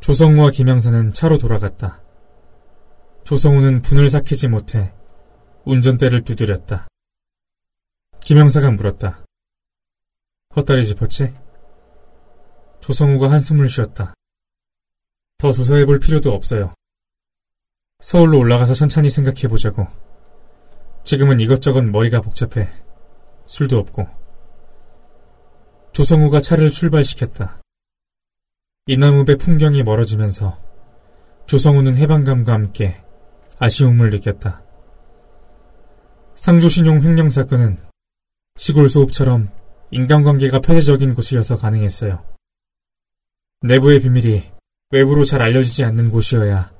조성우와 김영사는 차로 돌아갔다. 조성우는 분을 삭히지 못해 운전대를 두드렸다. 김영사가 물었다. 헛다리 짚었지? 조성우가 한숨을 쉬었다. 더 조사해 볼 필요도 없어요. 서울로 올라가서 천천히 생각해 보자고. 지금은 이것저것 머리가 복잡해. 술도 없고. 조성우가 차를 출발시켰다. 이나무배 풍경이 멀어지면서 조성우는 해방감과 함께 아쉬움을 느꼈다. 상조신용 횡령 사건은 시골 소읍처럼 인간관계가 폐쇄적인 곳이어서 가능했어요. 내부의 비밀이 외부로 잘 알려지지 않는 곳이어야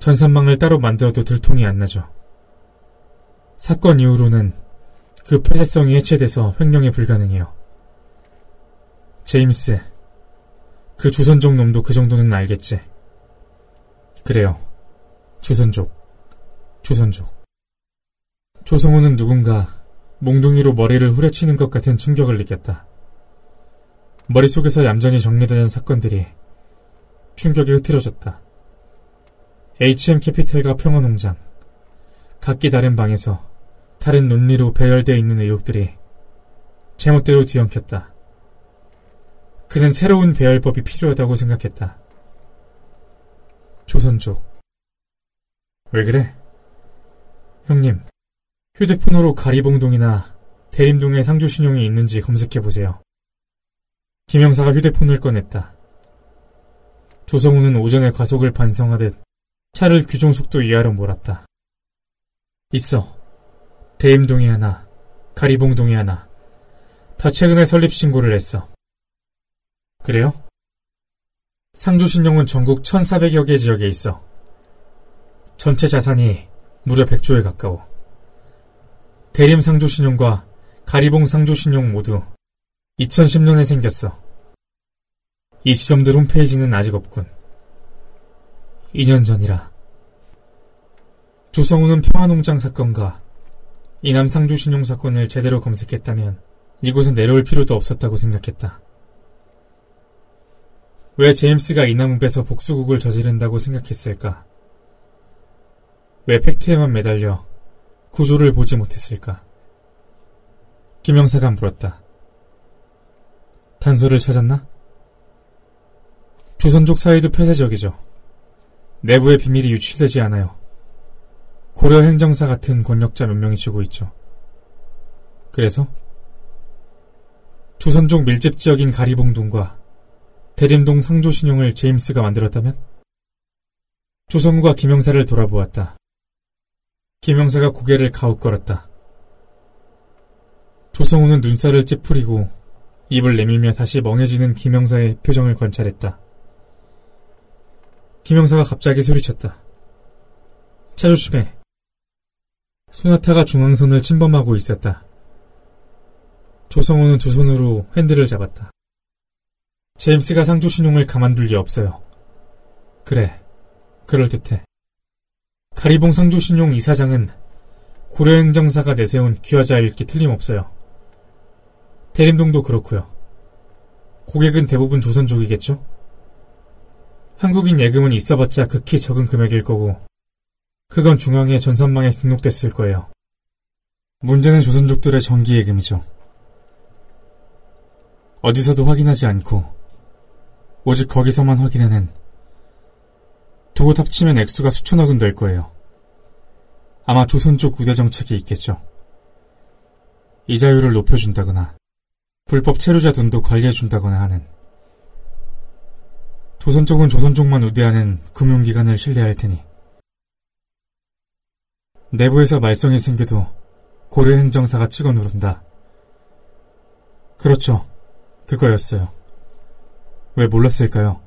전산망을 따로 만들어도 들통이 안 나죠. 사건 이후로는 그 폐쇄성이 해체돼서 횡령이 불가능해요. 제임스, 그 조선족 놈도 그 정도는 알겠지. 그래요. 조선족. 조선족. 조성호는 누군가 몽둥이로 머리를 후려치는 것 같은 충격을 느꼈다. 머릿속에서 얌전히 정리되는 사건들이 충격에 흐트러졌다. HM 캐피탈과 평화농장, 각기 다른 방에서 다른 논리로 배열되어 있는 의혹들이 제멋대로 뒤엉켰다. 그는 새로운 배열법이 필요하다고 생각했다. 조선족. 왜 그래? 형님, 휴대폰으로 가리봉동이나 대림동에 상조신용이 있는지 검색해보세요. 김영사가 휴대폰을 꺼냈다. 조성우는 오전에 과속을 반성하듯 차를 규정 속도 이하로 몰았다. 있어. 대임동에 하나, 가리봉동에 하나. 다 최근에 설립 신고를 했어. 그래요? 상조신용은 전국 1,400여 개 지역에 있어. 전체 자산이 무려 100조에 가까워. 대림 상조신용과 가리봉 상조신용 모두 2010년에 생겼어. 이 지점들 홈페이지는 아직 없군. 2년 전이라. 조성우는 평화농장 사건과 이남 상조신용 사건을 제대로 검색했다면 이곳은 내려올 필요도 없었다고 생각했다. 왜 제임스가 이 나무배에서 복수국을 저지른다고 생각했을까? 왜 팩트에만 매달려 구조를 보지 못했을까? 김영사가 물었다. 단서를 찾았나? 조선족 사이도 폐쇄적이죠. 내부의 비밀이 유출되지 않아요. 고려 행정사 같은 권력자 몇 명이 쥐고 있죠. 그래서 조선족 밀집 지역인 가리봉동과 대림동 상조신용을 제임스가 만들었다면? 조성우가 김영사를 돌아보았다. 김영사가 고개를 가웃거렸다. 조성우는 눈살을 찌푸리고 입을 내밀며 다시 멍해지는 김영사의 표정을 관찰했다. 김영사가 갑자기 소리쳤다. 차 조심해. 소나타가 중앙선을 침범하고 있었다. 조성우는 두 손으로 핸들을 잡았다. 제임스가 상조 신용을 가만둘 리 없어요. 그래, 그럴듯해. 가리봉 상조 신용 이사장은 고려행정사가 내세운 귀화자일 게 틀림없어요. 대림동도 그렇고요. 고객은 대부분 조선족이겠죠? 한국인 예금은 있어봤자 극히 적은 금액일 거고 그건 중앙의 전산망에 등록됐을 거예요. 문제는 조선족들의 정기예금이죠. 어디서도 확인하지 않고 오직 거기서만 확인하는 두곳 합치면 액수가 수천억은 될 거예요. 아마 조선족 우대 정책이 있겠죠. 이자율을 높여준다거나 불법 체류자 돈도 관리해준다거나 하는 조선 쪽은 조선 쪽만 우대하는 금융기관을 신뢰할 테니 내부에서 말썽이 생겨도 고려 행정사가 찍어 누른다. 그렇죠. 그거였어요. 왜 몰랐을까요?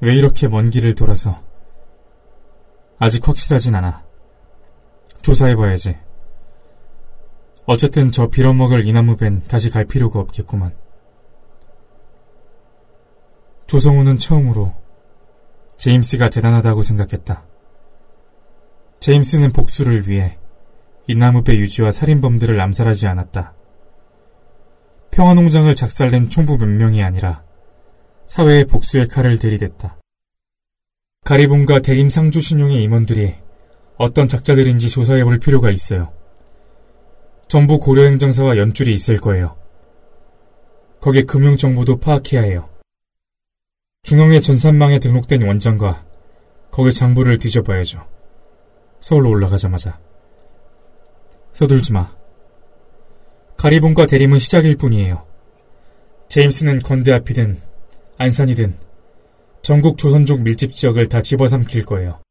왜 이렇게 먼 길을 돌아서 아직 확실하진 않아. 조사해봐야지. 어쨌든 저 빌어먹을 이나무벤 다시 갈 필요가 없겠구만. 조성우는 처음으로 제임스가 대단하다고 생각했다. 제임스는 복수를 위해 이나무배 유지와 살인범들을 암살하지 않았다. 평화농장을 작살낸 총부 몇 명이 아니라 사회의 복수의 칼을 들이댔다. 가리봉과 대림 상조 신용의 임원들이 어떤 작자들인지 조사해 볼 필요가 있어요. 전부 고려행정사와 연줄이 있을 거예요. 거기에 금융정보도 파악해야 해요. 중앙의 전산망에 등록된 원장과 거기 장부를 뒤져봐야죠. 서울로 올라가자마자. 서둘지 마. 가리봉과 대림은 시작일 뿐이에요. 제임스는 건대 앞이든 안산이든 전국 조선족 밀집 지역을 다 집어삼킬 거예요.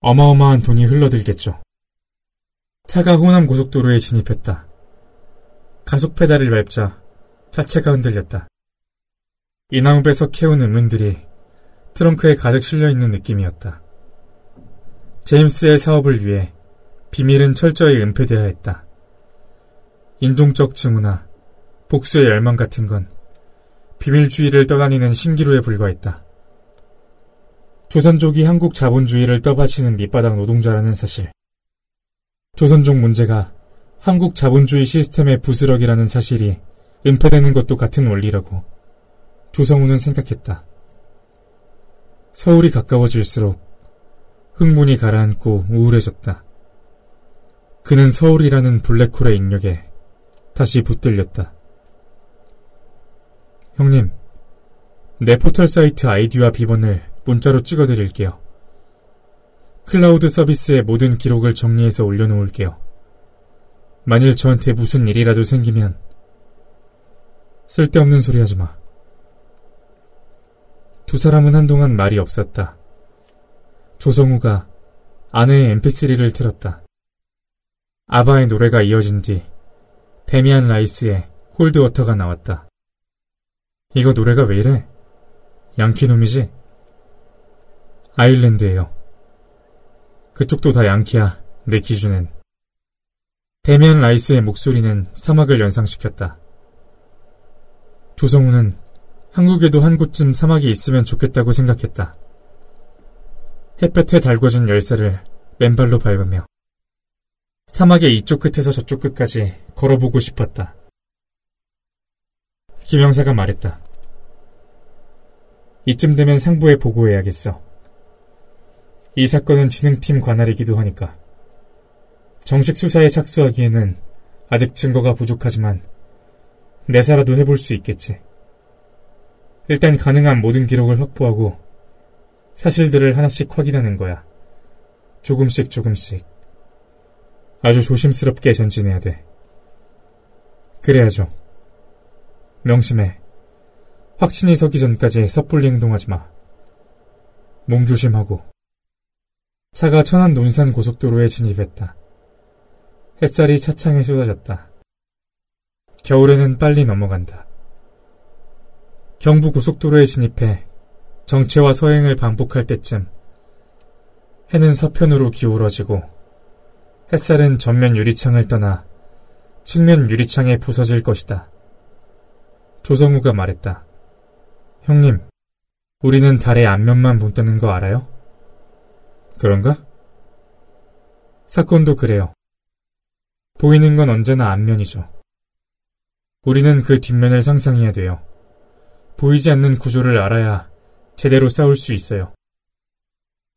어마어마한 돈이 흘러들겠죠. 차가 호남 고속도로에 진입했다. 가속 페달을 밟자 차체가 흔들렸다. 이나무에서 캐온 음문들이 트렁크에 가득 실려있는 느낌이었다. 제임스의 사업을 위해 비밀은 철저히 은폐되어야 했다. 인종적 증오나 복수의 열망 같은 건 비밀주의를 떠다니는 신기루에 불과했다. 조선족이 한국 자본주의를 떠받치는 밑바닥 노동자라는 사실. 조선족 문제가 한국 자본주의 시스템의 부스럭이라는 사실이 은폐되는 것도 같은 원리라고 조성우는 생각했다. 서울이 가까워질수록 흥분이 가라앉고 우울해졌다. 그는 서울이라는 블랙홀의 인력에 다시 붙들렸다. 형님, 내 포털 사이트 아이디와 비번을 문자로 찍어드릴게요. 클라우드 서비스의 모든 기록을 정리해서 올려놓을게요. 만일 저한테 무슨 일이라도 생기면 쓸데없는 소리 하지 마. 두 사람은 한동안 말이 없었다. 조성우가 아내의 mp3를 틀었다. 아바의 노래가 이어진 뒤 데미안 라이스의 Cold Water가 나왔다. 이거 노래가 왜 이래? 양키놈이지? 아일랜드예요. 그쪽도 다 양키야, 내 기준엔. 데미안 라이스의 목소리는 사막을 연상시켰다. 조성우는 한국에도 한 곳쯤 사막이 있으면 좋겠다고 생각했다. 햇볕에 달궈진 열쇠를 맨발로 밟으며 사막의 이쪽 끝에서 저쪽 끝까지 걸어보고 싶었다. 김영사가 말했다. 이쯤 되면 상부에 보고해야겠어. 이 사건은 진흥팀 관할이기도 하니까. 정식 수사에 착수하기에는 아직 증거가 부족하지만 내사라도 해볼 수 있겠지. 일단 가능한 모든 기록을 확보하고 사실들을 하나씩 확인하는 거야. 조금씩 조금씩. 아주 조심스럽게 전진해야 돼. 그래야죠. 명심해. 확신이 서기 전까지 섣불리 행동하지 마. 몸 조심하고. 차가 천안 논산 고속도로에 진입했다. 햇살이 차창에 쏟아졌다. 겨울에는 빨리 넘어간다. 경부 고속도로에 진입해 정체와 서행을 반복할 때쯤 해는 서편으로 기울어지고 햇살은 전면 유리창을 떠나 측면 유리창에 부서질 것이다. 조성우가 말했다. 형님, 우리는 달의 앞면만 본다는 거 알아요? 그런가? 사건도 그래요. 보이는 건 언제나 앞면이죠. 우리는 그 뒷면을 상상해야 돼요. 보이지 않는 구조를 알아야 제대로 싸울 수 있어요.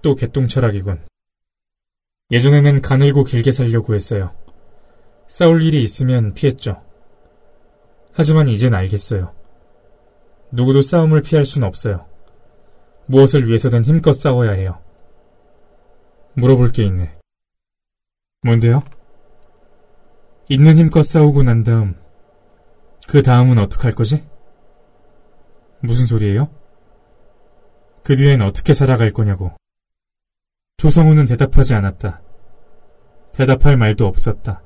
또 개똥 철학이군. 예전에는 가늘고 길게 살려고 했어요. 싸울 일이 있으면 피했죠. 하지만 이젠 알겠어요. 누구도 싸움을 피할 순 없어요. 무엇을 위해서든 힘껏 싸워야 해요. 물어볼 게 있네. 뭔데요? 있는 힘껏 싸우고 난 다음, 그 다음은 어떡할 거지? 무슨 소리예요? 그 뒤엔 어떻게 살아갈 거냐고. 조성우는 대답하지 않았다. 대답할 말도 없었다.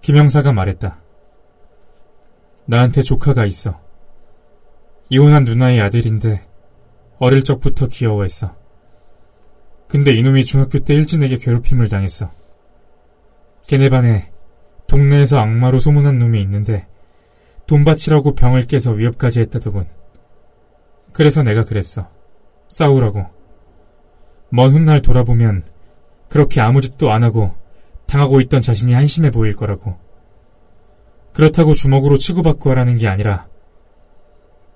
김영사가 말했다. 나한테 조카가 있어. 이혼한 누나의 아들인데 어릴 적부터 귀여워했어. 근데 이놈이 중학교 때 일진에게 괴롭힘을 당했어. 걔네 반에 동네에서 악마로 소문난 놈이 있는데 돈 바치라고 병을 깨서 위협까지 했다더군. 그래서 내가 그랬어. 싸우라고. 먼 훗날 돌아보면 그렇게 아무 짓도 안 하고 당하고 있던 자신이 한심해 보일 거라고. 그렇다고 주먹으로 치고받고 하라는 게 아니라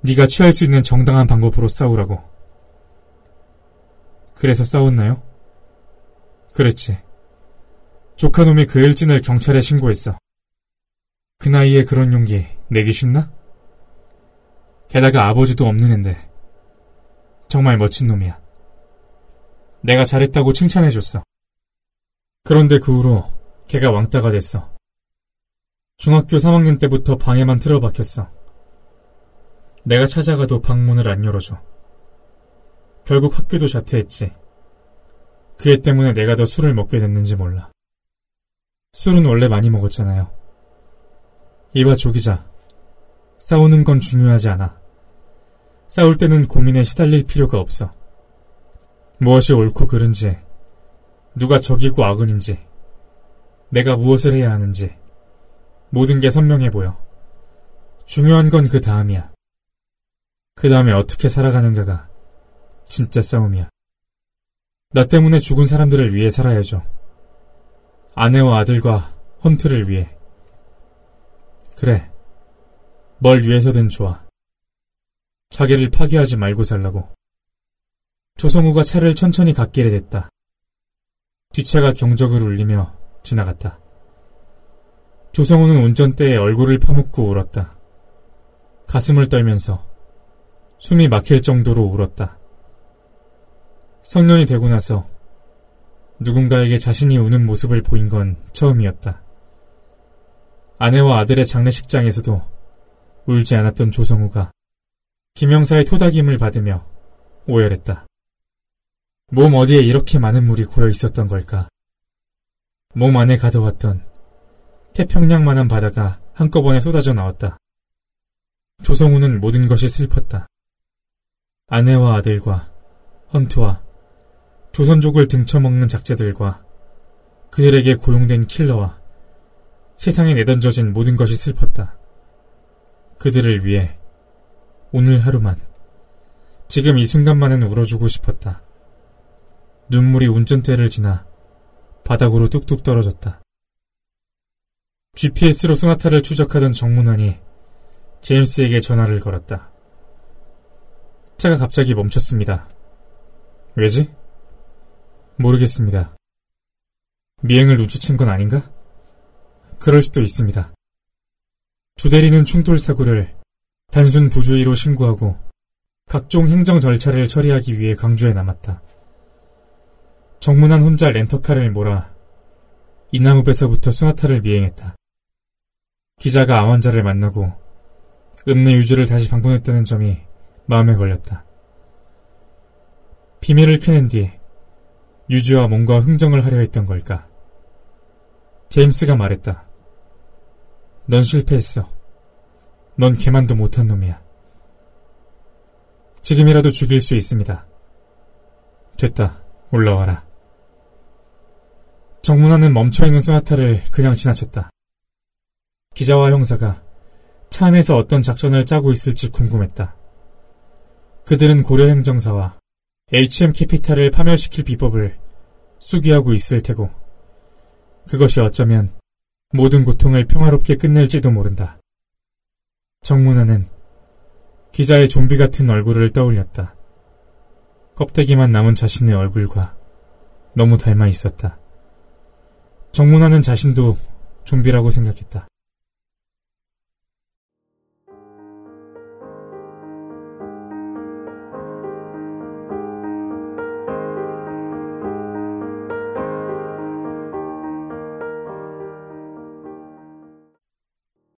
네가 취할 수 있는 정당한 방법으로 싸우라고. 그래서 싸웠나요? 그랬지. 조카놈이 그 일진을 경찰에 신고했어. 그 나이에 그런 용기 내기 쉽나? 게다가 아버지도 없는 앤데. 정말 멋진 놈이야. 내가 잘했다고 칭찬해줬어. 그런데 그 후로 걔가 왕따가 됐어. 중학교 3학년 때부터 방에만 틀어박혔어. 내가 찾아가도 방문을 안 열어줘. 결국 학교도 자퇴했지. 그애 때문에 내가 더 술을 먹게 됐는지 몰라. 술은 원래 많이 먹었잖아요. 이봐 조기자. 싸우는 건 중요하지 않아. 싸울 때는 고민에 시달릴 필요가 없어. 무엇이 옳고 그른지, 누가 적이고 악은인지, 내가 무엇을 해야 하는지, 모든 게 선명해 보여. 중요한 건 그 다음이야. 그 다음에 어떻게 살아가는가가 진짜 싸움이야. 나 때문에 죽은 사람들을 위해 살아야죠. 아내와 아들과 헌트를 위해. 그래. 뭘 위해서든 좋아. 자기를 파괴하지 말고 살라고. 조성우가 차를 천천히 갓길에 댔다. 뒷차가 경적을 울리며 지나갔다. 조성우는 운전대에 얼굴을 파묻고 울었다. 가슴을 떨면서 숨이 막힐 정도로 울었다. 성년이 되고 나서 누군가에게 자신이 우는 모습을 보인 건 처음이었다. 아내와 아들의 장례식장에서도 울지 않았던 조성우가 김영사의 토닥임을 받으며 오열했다. 몸 어디에 이렇게 많은 물이 고여 있었던 걸까? 몸 안에 가둬왔던 태평양만한 바다가 한꺼번에 쏟아져 나왔다. 조성우는 모든 것이 슬펐다. 아내와 아들과 헌트와 조선족을 등쳐먹는 작자들과 그들에게 고용된 킬러와 세상에 내던져진 모든 것이 슬펐다. 그들을 위해 오늘 하루만 지금 이 순간만은 울어주고 싶었다. 눈물이 운전대를 지나 바닥으로 뚝뚝 떨어졌다. GPS로 소나타를 추적하던 정문환이 제임스에게 전화를 걸었다. 차가 갑자기 멈췄습니다. 왜지? 모르겠습니다. 미행을 눈치챈 건 아닌가? 그럴 수도 있습니다. 주대리는 충돌 사고를 단순 부주의로 신고하고 각종 행정 절차를 처리하기 위해 강주에 남았다. 정문한 혼자 렌터카를 몰아 이나무배서부터 수나타를 미행했다. 기자가 암환자를 만나고 읍내 유주를 다시 방문했다는 점이 마음에 걸렸다. 비밀을 캐낸 뒤 유주와 뭔가 흥정을 하려 했던 걸까? 제임스가 말했다. 넌 실패했어. 넌 개만도 못한 놈이야. 지금이라도 죽일 수 있습니다. 됐다. 올라와라. 정문화는 멈춰있는 소나타를 그냥 지나쳤다. 기자와 형사가 차 안에서 어떤 작전을 짜고 있을지 궁금했다. 그들은 고려행정사와 HM 캐피탈을 파멸시킬 비법을 수기하고 있을 테고, 그것이 어쩌면 모든 고통을 평화롭게 끝낼지도 모른다. 정문화는 기자의 좀비 같은 얼굴을 떠올렸다. 껍데기만 남은 자신의 얼굴과 너무 닮아 있었다. 정문화는 자신도 좀비라고 생각했다.